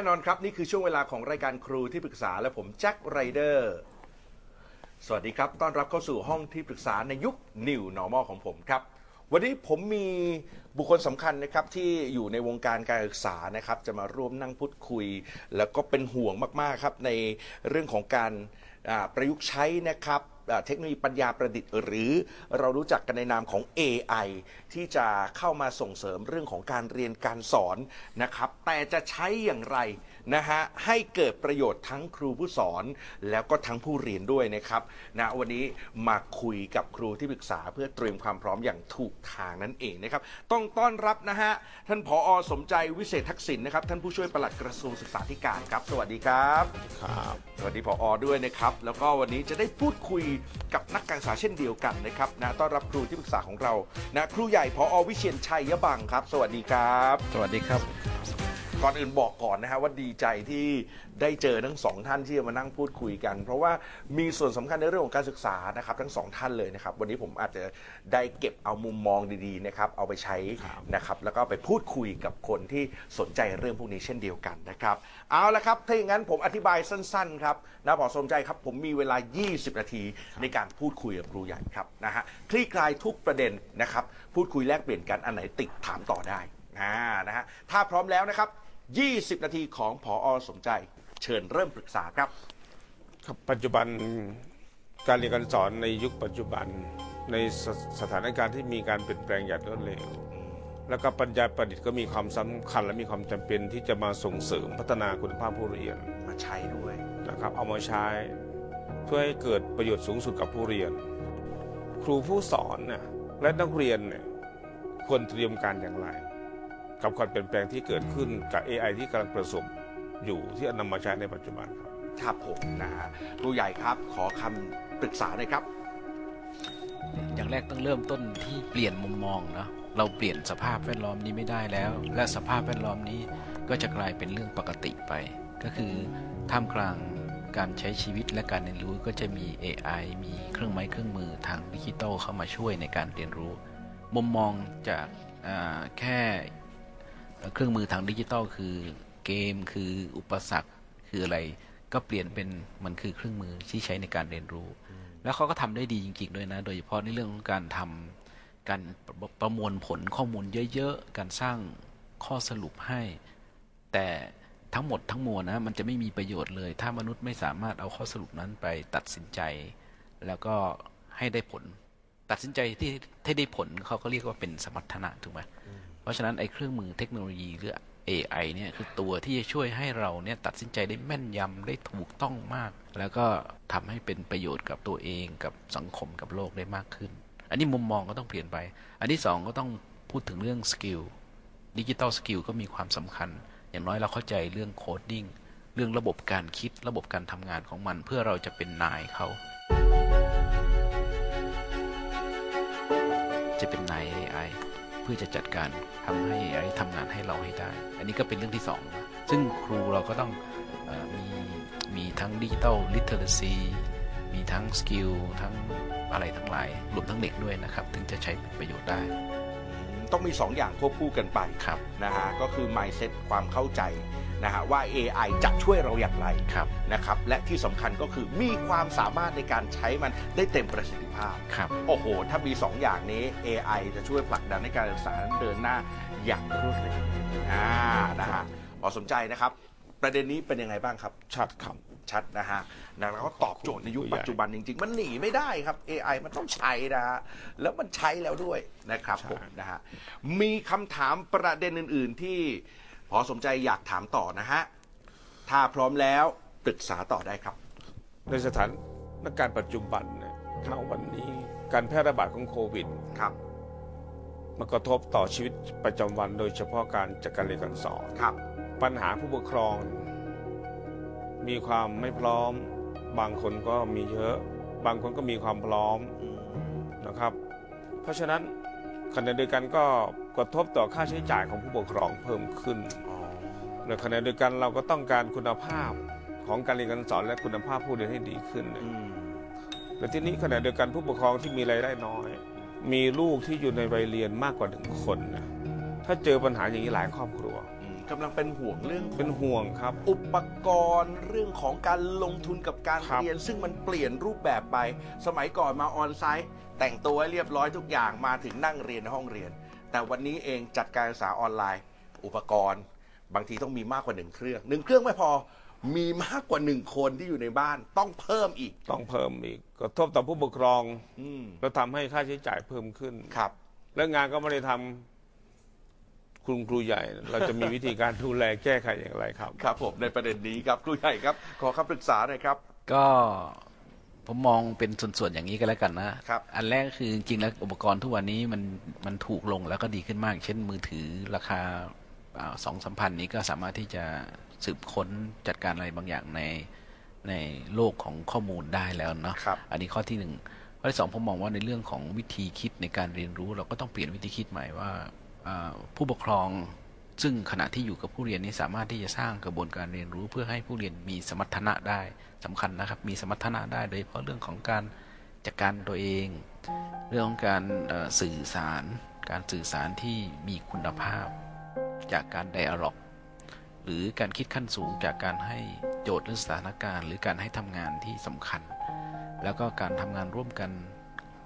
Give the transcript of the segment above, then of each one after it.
น่นอนครับ นี่คือช่วงเวลาของรายการครูที่ปรึกษาและผมแจ็คไรเดอร์สวัสดีครับ ต้อนรับเข้าสู่ห้องที่ปรึกษาในยุค New Normal ของผมครับ วันนี้ผมมีบุคคลสำคัญนะครับที่อยู่ในวงการการศึกษานะครับ จะมาร่วมนั่งพูดคุย แล้วก็เป็นห่วงมากๆครับในเรื่องของการอ่าประยุกต์ใช้นะครับ เทคโนโลยีปัญญาประดิษฐ์ หรือเรารู้จักกันในนามของ AI ที่จะเข้ามาส่งเสริมเรื่องของการเรียนการสอนนะครับ แต่จะใช้อย่างไร นะฮะให้เกิดประโยชน์ทั้งครูผู้สอน แล้วก็ทั้งผู้เรียนด้วยนะครับนะวันนี้มาคุยกับครูที่ปรึกษาเพื่อเตรียมความพร้อมอย่างถูกทางนั่นเองนะครับต้องต้อนรับนะฮะท่านผอสมใจวิเศษทักษิณนะครับท่านผู้ช่วยปลัดกระทรวงศึกษาธิการครับ สวัสดีครับครับสวัสดีผอด้วยนะครับ แล้วก็วันนี้จะได้พูดคุยกับนักการศึกษาเช่นเดียวกันนะครับนะต้อนรับครูที่ปรึกษาของเรานะครูใหญ่ผอวิเชียนชัยยบังครับ สวัสดีครับ สวัสดีครับ ก่อนอื่นบอกก่อนนะฮะว่าดีใจที่ได้เจอทั้งสองท่านที่จะมานั่งพูดคุยกัน เพราะว่ามีส่วนสำคัญในเรื่องของการศึกษานะครับทั้งสองท่านเลยนะครับ วันนี้ผมอาจจะได้เก็บเอามุมมองดีๆนะครับเอาไปใช้ครับนะครับแล้วก็ไปพูดคุยกับคนที่สนใจเรื่องพวกนี้เช่นเดียวกันนะครับเอาละครับถ้าอย่างนั้นผมอธิบายสั้นๆครับนะผอสมใจครับผมมีเวลา 20 นาทีในการพูดคุยกับครูใหญ่ครับนะฮะคลี่คลายทุกประเด็นนะครับพูดคุยแลกเปลี่ยนกันอันไหนติดถามต่อได้อ่านะฮะถ้าพร้อมแล้วนะครับ 20 นาทีของผออสมใจ เชิญเริ่มปรึกษาครับครับปัจจุบันการเรียนการสอนในยุคปัจจุบันในสสถานการณ์ที่มีการเปลี่ยนแปลงอย่างรวดเร็ว แล้วก็ปัญญาประดิษฐ์ก็มีความสำคัญ และมีความจำเป็นที่จะมาส่งเสริมพัฒนาคุณภาพผู้เรียนมาใช้ด้วยนะครับ เอามาใช้เพื่อให้เกิดประโยชน์สูงสุดกับผู้เรียน ครูผู้สอนเนี่ยและนักเรียนเนี่ยควรเตรียมการอย่างไร กับความเปลี่ยนแปลงที่เกิดขึ้นกับ AI ที่กำลังประสบอยู่ที่นำมาใช้ในปัจจุบันครับครับผมนะฮะครูใหญ่ครับขอคำปรึกษาหน่อยครับ อย่างแรกต้องเริ่มต้นที่เปลี่ยนมุมมองเนาะเราเปลี่ยนสภาพแวดล้อมนี้ไม่ได้แล้ว และสภาพแวดล้อมนี้ก็จะกลายเป็นเรื่องปกติไป ก็คือท่ามกลางการใช้ชีวิตและการเรียนรู้ก็จะมี AI มีเครื่องไม้เครื่องมือทางดิจิตอลเข้ามาช่วยในการเรียนรู้ มุมมองจากอ่าแค่ เครื่องมือทางดิจิตอลคือเกมคืออุปสรรคคืออะไร ก็เปลี่ยนเป็นมันคือเครื่องมือที่ใช้ในการเรียนรู้ แล้วเขาก็ทำได้ดีจริงๆด้วยนะ โดยเฉพาะในเรื่องของการทำการประประมวลผลข้อมูลเยอะๆ การสร้างข้อสรุปให้ แต่ทั้งหมดทั้งมวลนะมันจะไม่มีประโยชน์เลย ถ้ามนุษย์ไม่สามารถเอาข้อสรุปนั้นไปตัดสินใจ แล้วก็ให้ได้ผล ตัดสินใจที่ที่ได้ผลเขาก็เรียกว่าเป็นสมรรถนะถูกไหมเพ ราะฉะนั้นไอ้เครื่องมือเทคโนโลยีหรือ AI เนี่ยคือตัวที่จะช่วยให้เราเนี่ยตัดสินใจได้แม่นยำได้ถูกต้องมาก แล้วก็ทำให้เป็นประโยชน์กับตัวเองกับสังคมกับโลกได้มากขึ้น อันนี้มุมมองก็ต้องเปลี่ยนไป อันที่สองก็ต้องพูดถึงเรื่อง skill digital skill ก็มีความสำคัญ อย่างน้อยเราเข้าใจเรื่อง coding เรื่องระบบการคิดระบบการทำงานของมัน เพื่อเราจะเป็นนายเขา จะเป็นนาย AI เพื่อจะจัดการทำให้ AI ทำงานให้เราให้ได้ อันนี้ก็เป็นเรื่องที่สองซึ่งครูเราก็ต้องเออมีมีทั้ง digital literacyมีทั้งสกิลทั้งอะไรทั้งหลายรวมทั้งเด็กด้วยนะครับ ถึงจะใช้เป็นประโยชน์ได้ ต้องมี 2 อย่างควบคู่กันไปครับนะฮะก็คือ mindset ความเข้าใจนะฮะว่า AI จะช่วยเราอย่างไรครับนะครับ และที่สำคัญก็คือมีความสามารถในการใช้มันได้เต็มประสิทธิภาพครับโอ้โห ถ้ามี 2 อย่างนี้ AI จะช่วยผลักดันให้การศึกษานั้นเดินหน้าอย่างรวดเร็วอ่านะฮะพอสนใจนะครับ ประเด็นนี้เป็นยังไงบ้างครับชัดครับ ชัดนะฮะนะแล้วก็ตอบโจทย์ในยุคปัจจุบันจริง ๆ มันหนีไม่ได้ครับ AI มันต้องใช้นะฮะแล้วมันใช้แล้วด้วยนะครับใช่ผมนะฮะมีคำถามประเด็นอื่น ๆ ที่พอสมใจอยากถามต่อนะฮะถ้าพร้อมแล้วปรึกษาต่อได้ครับ ในสถานการณ์ปัจจุบันเนี่ยณวันนี้การแพร่ระบาดของโควิดครับมันกระทบต่อชีวิตประจำวันโดยเฉพาะการจัดการเรียนการสอนครับ ปัญหาผู้ปกครอง มีความไม่พร้อม บางคนก็มีเยอะ บางคนก็มีความพร้อมอืมนะครับ เพราะฉะนั้นขณะเดียวกันก็กระทบต่อค่าใช้จ่ายของผู้ปกครองเพิ่มขึ้นอ๋อในขณะเดียวกันเราก็ต้องการคุณภาพของการเรียนการสอนและคุณภาพผู้เรียนให้ดีขึ้นอืมและที่นี้ขณะเดียวกันผู้ปกครองที่มีรายได้น้อย มีลูกที่อยู่ในวัยเรียนมากกว่าหนึ่งคนนะ ถ้าเจอปัญหาอย่างนี้หลายครอบครัว อืมกำลังเป็นห่วงเรื่องเป็นห่วงครับ อุปกรณ์เรื่องของการลงทุนกับการครับ เรียน ซึ่งมันเปลี่ยนรูปแบบไป สมัยก่อนมาออนไซต์ แต่งตัวให้เรียบร้อยทุกอย่างมาถึงนั่งเรียนในห้องเรียน แต่วันนี้เองจัดการศึกษาออนไลน์ อุปกรณ์ บางทีต้องมีมากกว่าหนึ่งเครื่องหนึ่งเครื่องไม่พอ มีมากกว่าหนึ่งคนที่อยู่ในบ้านต้องเพิ่มอีก ต้องเพิ่มอีกกระทบต่อผู้ปกครองอืมแล้วทำให้ค่าใช้จ่ายเพิ่มขึ้น ครับ แล้วงานก็ไม่ได้ทำ คุณครูใหญ่ เราจะมีวิธีการดูแลแก้ไขอย่างไรครับ ครับผมในประเด็นนี้ครับครูใหญ่ครับ ขอคำปรึกษาหน่อยครับ ก็ผมมองเป็นส่วนๆอย่างนี้ก็แล้วกันนะครับอันแรกคือจริงๆแล้วอุปกรณ์ทุกวันนี้มันมันถูกลงแล้วก็ดีขึ้นมาก เช่นมือถือราคาสองสามพันนี้ก็สามารถที่จะสืบค้นจัดการอะไรบางอย่างในในโลกของข้อมูลได้แล้วเนาะครับอันนี้ข้อที่หนึ่งข้อที่สองผมมองว่าในเรื่องของวิธีคิดในการเรียนรู้ เราก็ต้องเปลี่ยนวิธีคิดใหม่ว่าอ่า ผู้ปกครอง ซึ่งขณะที่อยู่กับผู้เรียนนี้สามารถที่จะสร้างกระบวนการเรียนรู้ เพื่อให้ผู้เรียนมีสมรรถนะได้สำคัญนะครับ มีสมรรถนะได้โดยเฉพาะเรื่องของการจัดการตัวเอง เรื่องของการสื่อสาร การสื่อสารที่มีคุณภาพ จากการไดอะล็อกหรือการคิดขั้นสูงจากการให้โจทย์หรือสถานการณ์ หรือการให้ทำงานที่สำคัญ แล้วก็การทำงานร่วมกัน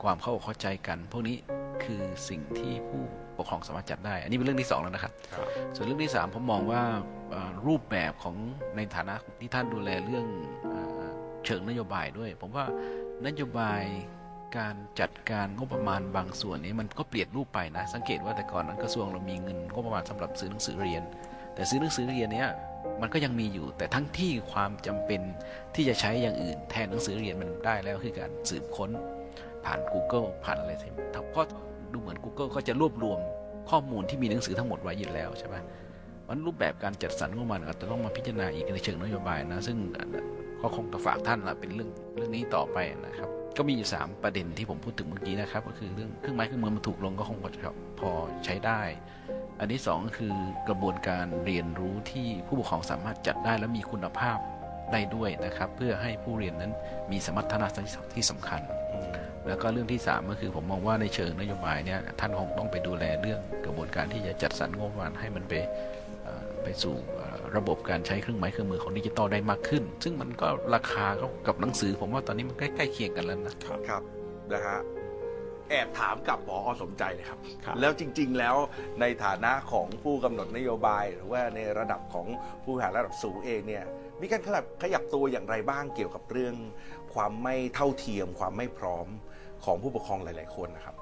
ความเข้าอกเข้าใจกัน พวกนี้คือสิ่งที่ผู้ กครองสามารถจัดได้ อันนี้เป็นเรื่องที่สองแล้วนะครับครับ ส่วนเรื่องที่สามผมมองว่าเอ่อรูปแบบของในฐานะที่ท่านดูแลเรื่องเอ่อเชิงนโยบายด้วย ผมว่านโยบายการจัดการงบประมาณบางส่วนนี้มันก็เปลี่ยนรูปไปนะ สังเกตว่าแต่ก่อนนั้นกระทรวงเรามีเงินงบประมาณสำหรับซื้อหนังสือเรียน แต่ซื้อหนังสือเรียนเนี้ยมันก็ยังมีอยู่แต่ทั้งที่ความจำเป็นที่จะใช้อย่างอื่นแทนหนังสือเรียนมันได้แล้วคือการสืบค้นผ่าน Google ผ่านอะไรที่เพราะ ดูเหมือน Google ก็จะรวบรวมข้อมูลที่มีหนังสือทั้งหมดไว้อยู่แล้วใช่ไหมวันรูปแบบการจัดสรรงบประมาณอาจจะต้องมาพิจารณาอีกในเชิงนโยบายนะ ซึ่งก็คงจะฝากท่านละเป็นเรื่องเรื่องนี้ต่อไปนะครับ ก็มีอยู่สามประเด็นที่ผมพูดถึงเมื่อกี้นะครับ ก็คือเรื่องเครื่องไม้เครื่องมือมันถูกลงก็คงพอใช้ได้ อันที่สองก็คือกระบวนการเรียนรู้ที่ผู้ปกครองสามารถจัดได้และมีคุณภาพได้ด้วยนะครับ เพื่อให้ผู้เรียนนั้นมีสมรรถนะที่สำคัญ แล้วก็เรื่องที่สามก็คือผมมองว่าในเชิงนโยบายเนี่ยท่านคงต้องไปดูแลเรื่องกระบวนการที่จะจัดสรรงบประมาณให้มันไปเอ่อไปสู่เอ่อระบบการใช้เครื่องไม้เครื่องมือของดิจิตอลได้มากขึ้น ซึ่งมันก็ราคาก็กับหนังสือ ผมว่าตอนนี้มันใกล้ๆเคียงกันแล้วนะครับนะฮะแอบถามกับหมออสมใจเลยครับครับแล้วจริง ๆ แล้วในฐานะของผู้กำหนดนโยบาย หรือว่าในระดับของผู้บริหารระดับสูงเองเนี่ยมีการขยับขยับตัวอย่างไรบ้างเกี่ยวกับเรื่อง ความไม่เท่าเทียม ความไม่พร้อม ของผู้ปกครองหลาย ๆ คนนะครับ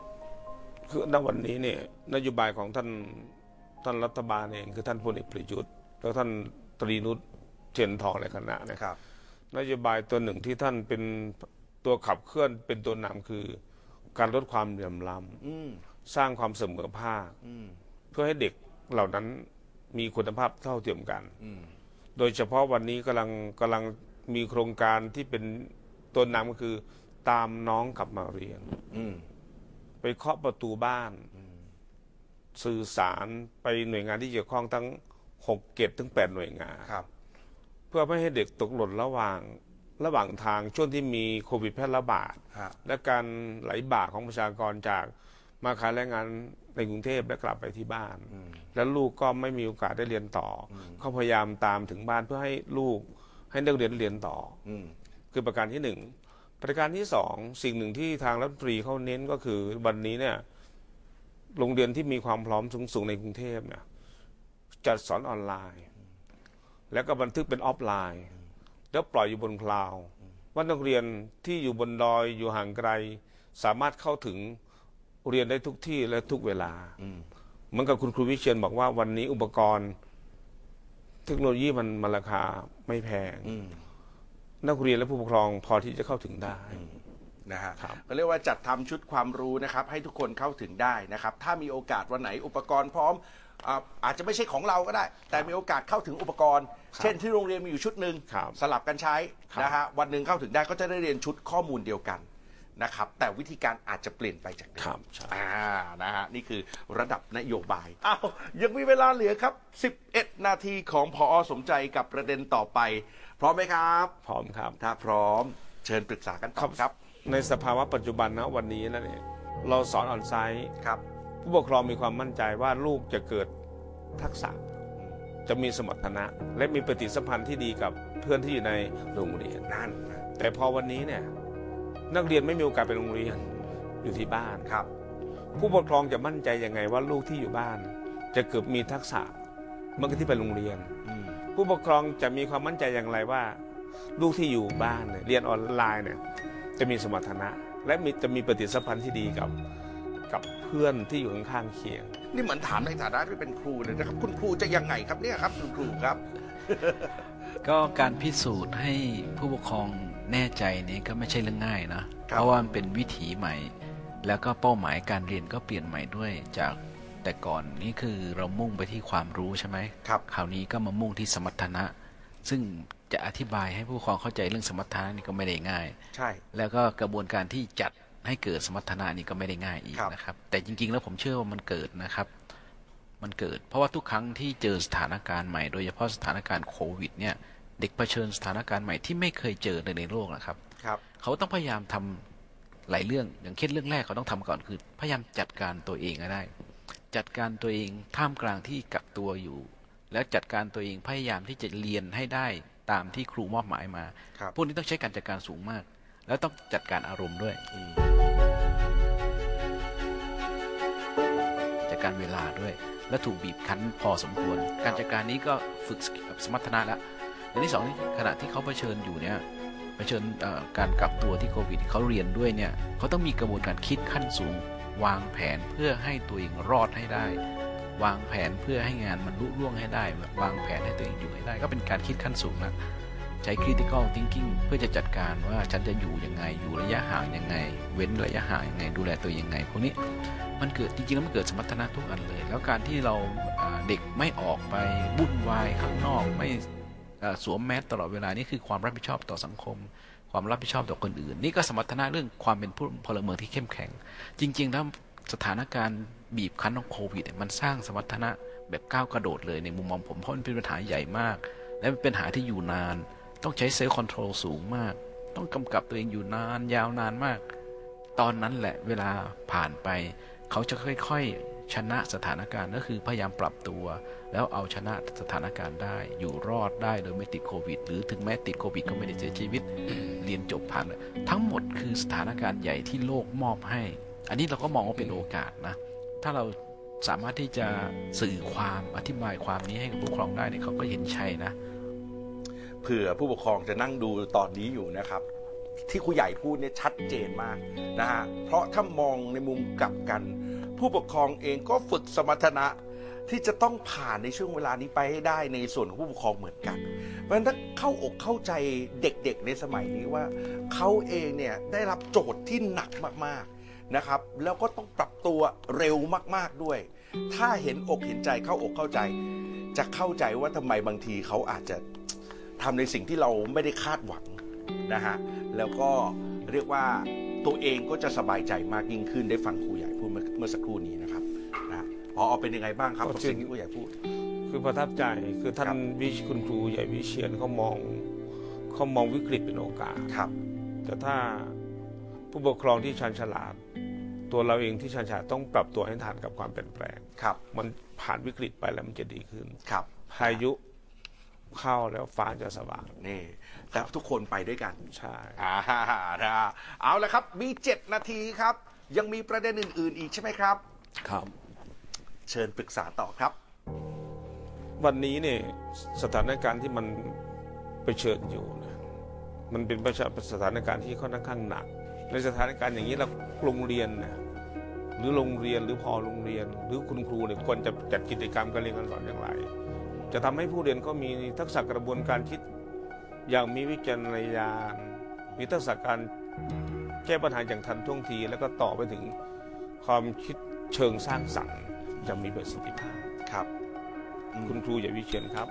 คือณวันนี้เนี่ยนโยบายของท่านท่านรัฐบาลเองคือท่านพลเอกประยุทธ์แล้วท่านตรีนุชเทียนทองในคณะเนยครับ นโยบายตัวหนึ่งที่ท่านเป็นตัวขับเคลื่อนเป็นตัวนำคือการลดความเหลื่อมล้อืมำสร้างความเสมอภาคอืมเพื่อให้เด็กเหล่านั้นมีคุณภาพเท่าเทียมกันอืมโดยเฉพาะวันนี้กำลังกำลังมีโครงการที่เป็นตัวนำก็คือ ตามน้องกลับมาเรียนอืมไปเคาะประตูบ้าน สื่อสารไปหน่วยงานที่เกี่ยวข้องทั้งหกเกตถึงแปดหน่วยงานครับ เพื่อไม่ให้เด็กตกหล่นระหว่าง ระหว่างทางช่วงที่มีโควิดแพร่ระบาดฮะและการไหลบ่าของประชากรจากมาขายแรงงานในกรุงเทพและกลับไปที่บ้านอืมแล้วลูกก็ไม่มีโอกาสได้เรียนต่ออเขาพยายามตามถึงบ้านเพื่อให้ลูกให้นักเรียนเรียนต่ออืมคือประการที่หนึ่ง ประการที่สองสิ่งหนึ่งที่ทางรัฐมนตรีเขาเน้นก็คือวันนี้เนี่ยโรงเรียนที่มีความพร้อมสูงๆในกรุงเทพเนี่ยจัดสอนออนไลน์ แล้วก็บันทึกเป็นออฟไลน์ แล้วปล่อยอยู่บนคลาวว่านักเรียนที่อยู่บนดอยอยู่ห่างไกล สามารถเข้าถึงเรียนได้ทุกที่และทุกเวลาเหมือนกับคุณครูวิเชียนบอกว่าวันนี้อุปกรณ์ เทคโนโลยีมันมันราคาไม่แพงอื นักเรียนและผู้ปกครองพอที่จะเข้าถึงได้ นะฮะครับก็เรียกว่าจัดทำชุดความรู้นะครับ ให้ทุกคนเข้าถึงได้นะครับ ถ้ามีโอกาสวันไหนอุปกรณ์พร้อมอ่าอาจจะไม่ใช่ของเราก็ได้ แต่มีโอกาสเข้าถึงอุปกรณ์เช่นที่โรงเรียนมีอยู่ชุดหนึ่งครับสลับกันใช้ครับ นะฮะวันหนึ่งเข้าถึงได้ก็จะได้เรียนชุดข้อมูลเดียวกัน นะครับ แต่วิธีการอาจจะเปลี่ยนไปจากเดิครัมบใช่ อ่านะฮะนี่คือระดับนโยบายอ้าวยังมีเวลาเหลือครับ 11 นาทีของพอสมใจกับประเด็นต่อไป พร้อมไหมครับ พร้อมครับ ถ้าพร้อมเชิญปรึกษากันต่อครับ ในสภาวะปัจจุบันนะวันนี้นะเนี่ยเราสอนออนไซต์ครับ ผู้ปกครองมีความมั่นใจว่าลูกจะเกิดทักษะ จะมีสมรรถนะ และมีปฏิสัมพันธ์ที่ดีกับเพื่อนที่อยู่ในโรงเรียน นั่นแต่พอวันนี้เนี่ย นักเรียนไม่มีโอกาสไปโรงเรียนอยู่ที่บ้านครับ ผู้ปกครองจะมั่นใจยังไงว่าลูกที่อยู่บ้าน จะเกิดมีทักษะเมื่อที่ไปโรงเรียนอืมผู้ปกครองจะมีความมั่นใจอย่างไรว่า ลูกที่อยู่บ้านเนี่ยเรียนออนไลน์เนี่ยจะมีสมรรถนะ และมีจะมีปฏิสัมพันธ์ที่ดีกับกับเพื่อนที่อยู่ข้างๆเคียง นี่เหมือนถามในฐานะที่เป็นครูเลยนะครับ คุณครูจะยังไงครับเนี่ยครับคุณครูครับ ก็การพิสูจน์ให้ผู้ปกครอง แน่ใจนี้ก็ไม่ใช่เรื่องง่ายนะครับเพราะว่ามันเป็นวิถีใหม่ แล้วก็เป้าหมายการเรียนก็เปลี่ยนใหม่ด้วยจากแต่ก่อนนี่คือเรามุ่งไปที่ความรู้ใช่ไหมครับคราวนี้ก็มามุ่งที่สมรรถนะ ซึ่งจะอธิบายให้ผู้ปกครองเข้าใจเรื่องสมรรถนะนี่ก็ไม่ได้ง่าย ใช่ แล้วก็กระบวนการที่จัดให้เกิดสมรรถนะนี่ก็ไม่ได้ง่ายอีกครับนะครับ แต่จริงๆ แล้วผมเชื่อว่ามันเกิดนะครับ มันเกิด เพราะว่าทุกครั้งที่เจอสถานการณ์ใหม่ โดยเฉพาะสถานการณ์โควิด เนี่ย เด็กเผชิญสถานการณ์ใหม่ที่ไม่เคยเจอในในโลกนะครับ ครับ เขาต้องพยายามทำหลายเรื่องอย่างเช่นเรื่องแรกเขาต้องทำก่อนคือ พยายามจัดการตัวเองให้ได้ จัดการตัวเองท่ามกลางที่กักตัวอยู่ แล้วจัดการตัวเองพยายามที่จะเรียนให้ได้ตามที่ครูมอบหมายมาครับพวกนี้ต้องใช้การจัดการสูงมาก แล้วต้องจัดการอารมณ์ด้วยอืมจัดการเวลาด้วย และถูกบีบคั้นพอสมควร การจัดการนี้ก็ฝึกสมรรถนะแล้ว อย่างที่สองนี่ขณะที่เขาเผชิญอยู่เนี่ยเผชิญการกักตัวที่โควิดเขาเรียนด้วยเนี่ยเขาต้องมีกระบวนการคิดขั้นสูง วางแผนเพื่อให้ตัวเองรอดให้ได้ วางแผนเพื่อให้งานมันลุล่วงให้ได้ วางแผนให้ตัวเองอยู่ให้ได้ ก็เป็นการคิดขั้นสูงนะใช้ critical thinking เพื่อจะจัดการว่าฉันจะอยู่ยังไง อยู่ระยะห่างยังไง เว้นระยะห่างยังไง ดูแลตัวยังไง พวกนี้ มันเกิดจริงๆแล้วมันเกิดสมรรถนะทุกอันเลย แล้วการที่เราเด็กไม่ออกไปวุ่นวายข้างนอก ไม่ สวมแมสก์ตลอดเวลานี่คือความรับผิดชอบต่อสังคม ความรับผิดชอบต่อคนอื่น นี่ก็สมรรถนะเรื่องความเป็นผู้พลเมืองที่เข้มแข็ง จริงๆแล้วสถานการณ์บีบคั้นของโควิดมันสร้างสมรรถนะแบบก้าวกระโดดเลยในมุมมองผมเพราะมันเป็นปัญหาใหญ่มาก และเป็นปัญหาที่อยู่นาน ต้องใช้ self control สูงมาก ต้องกำกับตัวเองอยู่นานยาวนานมาก ตอนนั้นแหละเวลาผ่านไป เขาจะค่อยๆ ชนะสถานการณ์ก็คือพยายามปรับตัว แล้วเอาชนะสถานการณ์ได้ อยู่รอดได้โดยไม่ติดโควิด หรือถึงแม้ติดโควิดก็ไม่ได้เสียชีวิต เรียนจบผ่านเลยทั้งหมดคือสถานการณ์ใหญ่ที่โลกมอบให้ อันนี้เราก็มองว่าเป็นโอกาสนะ ถ้าเราสามารถที่จะสื่อความอธิบายความนี้ให้กับผู้ปกครองได้เนี่ยเขาก็เห็นชัยนะเผื่อผู้ปกครองจะนั่งดูตอนนี้อยู่นะครับที่ครูใหญ่พูดเนี่ยชัดเจนมากนะฮะ เพราะถ้ามองในมุมกลับกัน ผู้ปกครองเองก็ฝึกสมรรถนะที่จะต้องผ่านในช่วงเวลานี้ไปให้ได้ในส่วนของผู้ปกครองเหมือนกัน เพราะฉะนั้นถ้าเข้าอกเข้าใจเด็กๆในสมัยนี้ว่าเขาเองเนี่ยได้รับโจทย์ที่หนักมากๆนะครับ แล้วก็ต้องปรับตัวเร็วมากๆด้วย ถ้าเห็นอกเห็นใจเข้าอกเข้าใจ จะเข้าใจว่าทำไมบางทีเขาอาจจะทำในสิ่งที่เราไม่ได้คาดหวังนะฮะแล้วก็เรียกว่าตัวเองก็จะสบายใจมากยิ่งขึ้นได้ฟังครูใหญ่ มื่อเมื่อสักครู่นี้นะครับนะพอเป็นยังไงบ้างครับกับสิ่งที่ครูใหญ่พูด คือประทับใจคือท่าครันบวิชคุณครูใหญ่วิเชียนเขามองเขามองวิกฤตเป็นโอกาสครับ แต่ถ้าผู้ปกครองที่ชันฉลาด ตัวเราเองที่ชันฉลาดต้องปรับตัวให้ทันกับความเปลี่ยนแปลงครับ มันผ่านวิกฤตไปแล้วมันจะดีขึ้นครับพายุเข้าแล้วฟ้าจะสว่างนี่แต่ทุกคนไปด้วยกัน ใช่อ่านะเอาละครับ มี7นาทีครับ ยังมีประเด็นอื่น ๆ อีกใช่ไหมครับ ครับ เชิญปรึกษาต่อครับ วันนี้เนี่ยสถานการณ์ที่มันเผชิญอยู่นะมันเป็นประชาสถานการณ์ที่ค่อนข้างหนัก ในสถานการณ์อย่างนี้เราโรงเรียนนะหรือโรงเรียนหรือพอโรงเรียน หรือคุณครูเนี่ยควรจะจัดกิจกรรมการเรียนการสอนอย่างไร จะทำให้ผู้เรียนก็มีทักษะกระบวนการคิดอย่างมีวิจารณญาณมีทักษะการแก้ปัญหาอย่างทันท่วงที แล้วก็ต่อไปถึงความคิดเชิงสร้างสรรค์จะมีประสิทธิภาพครับอืมคุณครูใหญ่วิเชียนครับ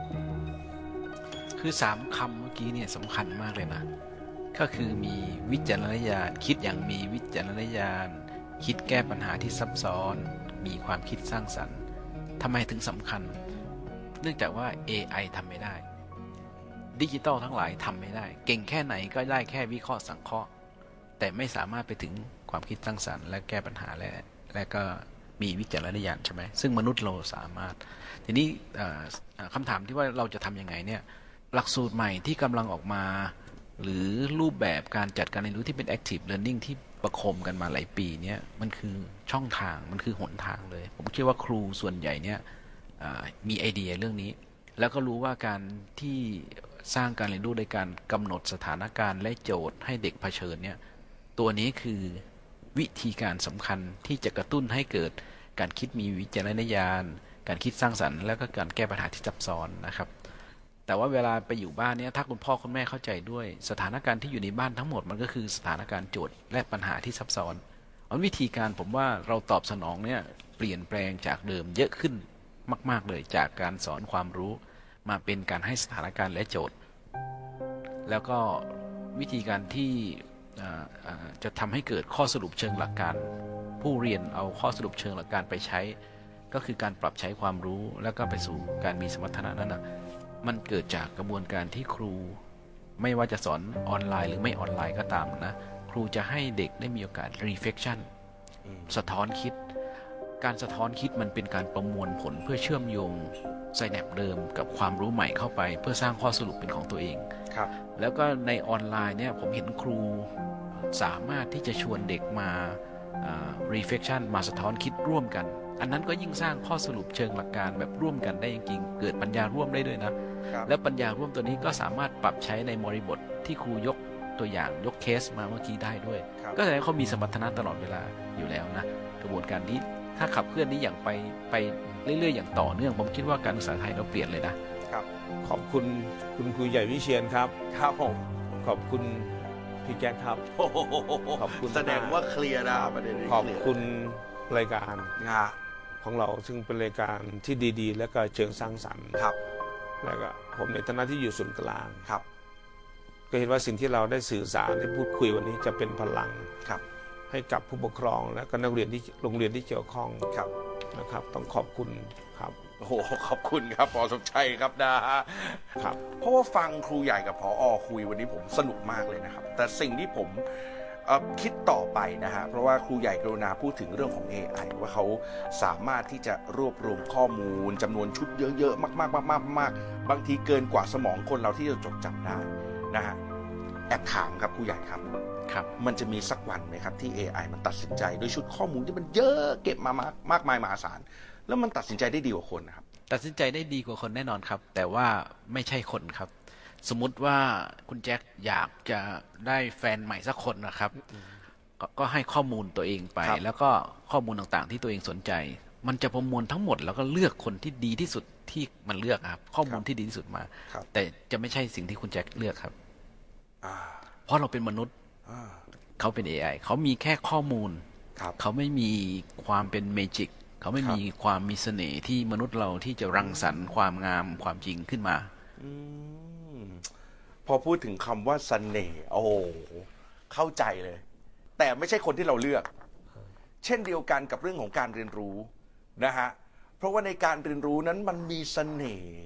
คือสามคำเมื่อกี้เนี่ยสำคัญมากเลยนะ ก็คือมีวิจารณญาณคิดอย่างมีวิจารณญาณคิดแก้ปัญหาที่ซับซ้อน มีความคิดสร้างสรรค์ทำไมถึงสำคัญ เนื่องจากว่า AI ทำไม่ได้ ดิจิตอลทั้งหลายทำไม่ได้ เก่งแค่ไหนก็ได้แค่วิเคราะห์สังเคราะห์ แต่ไม่สามารถไปถึงความคิดสร้างสรรค์ และแก้ปัญหาและและก็มีวิจารณญาณใช่ไหมซึ่งมนุษย์เราสามารถ ทีนี้เอ่อเอ่อคำถามที่ว่าเราจะทำยังไงเนี่ยหลักสูตรใหม่ที่กำลังออกมา หรือรูปแบบการจัดการเรียนรู้ที่เป็น active learning ที่ประคมกันมาหลายปีเนี่ยมันคือช่องทางมันคือหนทางเลย ผมคิดว่าครูส่วนใหญ่เนี่ยมีไอเดียเรื่องนี้ แล้วก็รู้ว่าการที่สร้างการเรียนรู้โดยการกำหนดสถานการณ์และโจทย์ให้เด็กเผชิญเนี่ย ตัวนี้คือวิธีการสำคัญที่จะกระตุ้นให้เกิดการคิดมีวิจารณญาณ การคิดสร้างสรรค์ แล้วก็การแก้ปัญหาที่ซับซ้อนนะครับ แต่ว่าเวลาไปอยู่บ้านเนี่ยถ้าคุณพ่อคุณแม่เข้าใจด้วย สถานการณ์ที่อยู่ในบ้านทั้งหมดมันก็คือสถานการณ์โจทย์และปัญหาที่ซับซ้อนอันวิธีการผมว่าเราตอบสนองเนี่ยเปลี่ยนแปลงจากเดิมเยอะขึ้นมาก ๆ เลยจากการสอนความรู้ มาเป็นการให้สถานการณ์และโจทย์ แล้วก็วิธีการที่ จะทำให้เกิดข้อสรุปเชิงหลักการ ผู้เรียนเอาข้อสรุปเชิงหลักการไปใช้ ก็คือการปรับใช้ความรู้แล้วก็ไปสู่การมีสมรรถนะนั้นนะมันเกิดจากกระบวนการที่ครู ไม่ว่าจะสอนออนไลน์หรือไม่ออนไลน์ก็ตามนะ ครูจะให้เด็กได้มีโอกาส reflection สะท้อนคิด การสะท้อนคิดมันเป็นการประมวลผลเพื่อเชื่อมโยงไซแนปเดิมกับความรู้ใหม่เข้าไป เพื่อสร้างข้อสรุปเป็นของตัวเอง ครับ แล้วก็ในออนไลน์เนี่ยผมเห็นครูสามารถที่จะชวนเด็กมาอ่า reflection มาสะท้อนคิดร่วมกัน อันนั้นก็ยิ่งสร้างข้อสรุปเชิงหลักการแบบร่วมกันได้จริงๆ เกิดปัญญาร่วมได้ด้วยนะครับและปัญญาร่วมตัวนี้ก็สามารถปรับใช้ในบริบทที่ครูยกตัวอย่างยกเคสมาเมื่อกี้ได้ด้วยครับก็แสดงว่าเขามีสมรรถนะตลอดเวลาอยู่แล้วนะ กระบวนการนี้ถ้าขับเคลื่อนนี้อย่างไปไปเรื่อยๆ อย่างต่อเนื่อง ผมคิดว่าการศึกษาไทยเราเปลี่ยนเลยนะ ขอบคุณคุณครูใหญ่วิเชียนครับ ครับผม ขอบคุณพี่แจ๊คครับ โอ้โหขอบคุณแสดงว่าเคลียร์นะประเด็นนี้ขอบเคลียร์คุณรายการงาของเราซึ่งเป็นรายการที่ดีๆ และก็เชิงสร้างสรรค์ครับ แล้วก็ผมในฐานะที่อยู่ศูนย์กลาง ครับ ก็เห็นว่าสิ่งที่เราได้สื่อสารได้พูดคุยวันนี้จะเป็นพลัง ครับ ให้กับผู้ปกครองและก็นักเรียนที่โรงเรียนที่เกี่ยวข้องครับนะครับ ต้องขอบคุณครับ โอ้โหขอบคุณครับพอสมชัยครับนะฮะครับ เพราะว่าฟังครูใหญ่กับพออคุยวันนี้ผมสนุกมากเลยนะครับ แต่สิ่งที่ผมเอ่อคิดต่อไปนะฮะ เพราะว่าครูใหญ่กรุณาพูดถึงเรื่องของ AI ว่าเขาสามารถที่จะรวบรวมข้อมูลจำนวนชุดเยอะ ๆ มากๆๆๆๆบางทีเกินกว่าสมองคนเราที่จะจดจำได้นะฮะแอบถามครับครูใหญ่ครับครับ มันจะมีสักวันไหมครับที่ AI มันตัดสินใจด้วยชุดข้อมูลที่มันเยอะเก็บมามากมากมายมหาศาล แล้วมันตัดสินใจได้ดีกว่าคนนะครับ ตัดสินใจได้ดีกว่าคนแน่นอนครับ แต่ว่าไม่ใช่คนครับ สมมุติว่าคุณแจ็คอยากจะได้แฟนใหม่สักคนนะครับ กก็ให้ข้อมูลตัวเองไป ครับ แล้วก็ข้อมูลต่างๆ ที่ตัวเองสนใจ มันจะประมวลทั้งหมดแล้วก็เลือกคนที่ดีที่สุดที่มันเลือกครับ ข้อมูลที่ดีที่สุดมา ครับแต่จะไม่ใช่สิ่งที่คุณแจ็คเลือกครับ อ่าเพราะเราเป็นมนุษย์อ่าเขาเป็น AI เขามีแค่ข้อมูล ครับ เขาไม่มีความเป็นเมจิก เขาไม่มีความมีเสน่ห์ที่มนุษย์เราที่จะรังสรรค์ความงามความจริงขึ้นมาอืมพอพูดถึงคำว่าเสน่ห์โอ้โหเข้าใจเลย แต่ไม่ใช่คนที่เราเลือก เช่นเดียวกันกับเรื่องของการเรียนรู้นะฮะเพราะว่าในการเรียนรู้นั้นมันมีเสน่ห์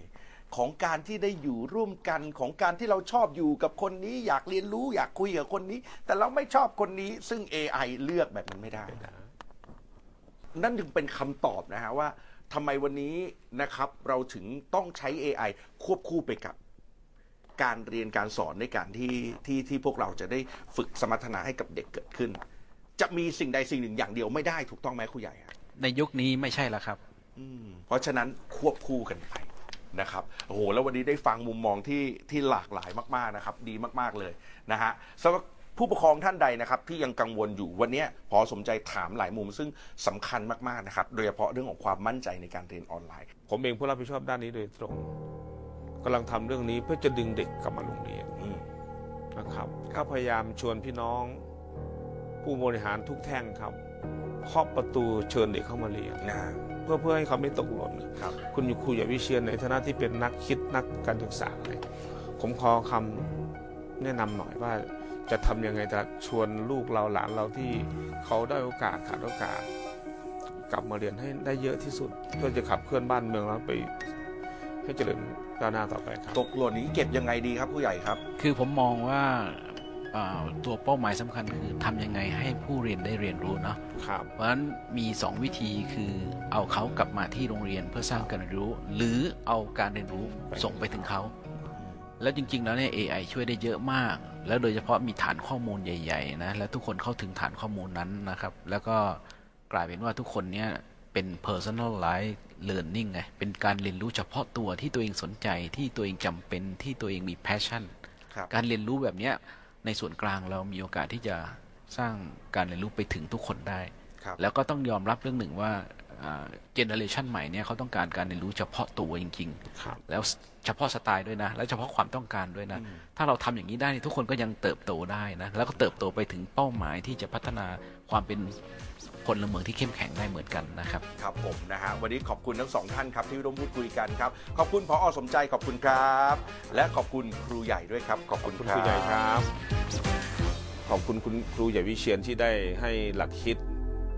ของการที่ได้อยู่ร่วมกันของการที่เราชอบอยู่กับคนนี้ อยากเรียนรู้ อยากคุยกับคนนี้ แต่เราไม่ชอบคนนี้ ซึ่ง AI เลือกแบบนั้นไม่ได้นั่ นถึงเป็นคำตอบนะฮะว่าทำไมวันนี้นะครับเราถึงต้องใช้ AI ควบคู่ไปกับการเรียนการสอนในการที่ที่ที่พวกเราจะได้ฝึกสมรรถนะให้กับเด็กเกิดขึ้น จะมีสิ่งใดสิ่งหนึ่งอย่างเดียวไม่ได้ถูกต้องไหมครูใหญ่ฮะในยุคนี้ไม่ใช่แล้วครับอืมเพราะฉะนั้นควบคู่กันไปนะครับโอ้โหแล้ววันนี้ได้ฟังมุมมองที่ที่หลากหลายมากๆนะครับ ดีมากๆเลยนะฮะสำหรับ ผู้ปกครองท่านใดนะครับที่ยังกังวลอยู่วันนี้พอสมใจถามหลายมุม ซึ่งสำคัญมากๆนะครับโดยเฉพาะเรื่องของความมั่นใจในการเรียนออนไลน์ ผมเองผู้รับผิดชอบด้านนี้โดยตรงกำลังทำเรื่องนี้เพื่อจะดึงเด็กกลับมาโรงเรียนอืมนะครับก็พยายามชวนพี่น้อง ผู้บริหารทุกแท่งครับเคาะประตูเชิญเด็กเข้ามาเรียนนะฮะเพื่อเพื่อให้เขาไม่ตกหล่นครับ คุณครูใหญ่วิเชียนในฐานะที่เป็นนักคิดนักการศึกษาเนี่ยผมขอคำแนะนำหน่อยว่า จะทำยังไงจะชวนลูกเราหลานเราที่เขาได้โอกาสขาดโอกาส กลับมาเรียนให้ได้เยอะที่สุด เพื่อจะขับเคลื่อนบ้านเมืองเราไปให้เจริญก้าวหน้าต่อไปครับตกหล่นนี้เก็บยังไงดีครับผู้ใหญ่ครับ คือผมมองว่าเอ่อตัวเป้าหมายสำคัญคือทำยังไงให้ผู้เรียนได้เรียนรู้เนาะครับเพราะฉะนั้นมี 2 วิธีคือเอาเขากลับมาที่โรงเรียนเพื่อสร้างการเรียนรู้ หรือเอาการเรียนรู้ส่งไปถึงเขา แล้วจริงๆแล้วเนี่ย AI ช่วยได้เยอะมาก แล้วโดยเฉพาะมีฐานข้อมูลใหญ่ๆนะแล้วทุกคนเข้าถึงฐานข้อมูลนั้นนะครับ แล้วก็กลายเป็นว่าทุกคนเนี่ยเป็น personalized learning ไงเป็นการเรียนรู้เฉพาะตัวที่ตัวเองสนใจที่ตัวเองจำเป็นที่ตัวเองมี passion ครับการเรียนรู้แบบเนี้ยในส่วนกลางเรามีโอกาสที่จะสร้างการเรียนรู้ไปถึงทุกคนได้ครับแล้วก็ต้องยอมรับเรื่องหนึ่งว่า เจเนอเรชันใหม่เนี่ยเขาต้องการการเรียนรู้เฉพาะตัวจริงครับๆแล้วเฉพาะสไตล์ด้วยนะ และเฉพาะความต้องการด้วยนะ ถ้าเราทำอย่างนี้ได้ทุกคนก็ยังเติบโตได้นะ แล้วก็เติบโตไปถึงเป้าหมายที่จะพัฒนาความเป็นพลเมืองที่เข้มแข็งได้เหมือนกันนะครับ ครับผมนะฮะวันนี้ขอบคุณทั้งสองท่านครับที่ร่วมพูดคุยกันครับ ขอบคุณพออสมใจขอบคุณครับ และขอบคุณครูใหญ่ด้วยครับ ขอบคุณคุณคครูรับใหญ่ครับ ขอบคุณคุณครูใหญ่วิเชียนที่ได้ให้หลักคิด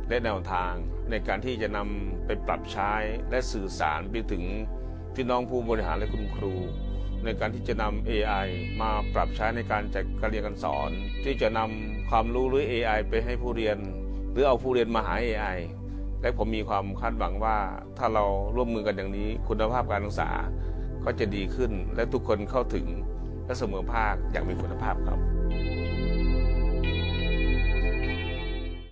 และแนวทางในการที่จะนำไปปรับใช้และสื่อสารไปถึงพี่น้องผู้บริหารและคุณครู ในการที่จะนำ AI มาปรับใช้ในการจัดการเรียนการสอน ที่จะนำความรู้หรือ AI ไปให้ผู้เรียน หรือเอาผู้เรียนมาหา AI และผมมีความคาดหวังว่าถ้าเราร่วมมือกันอย่างนี้ คุณภาพการศึกษาก็จะดีขึ้น และทุกคนเข้าถึงและเสมอภาคอย่างมีคุณภาพครับ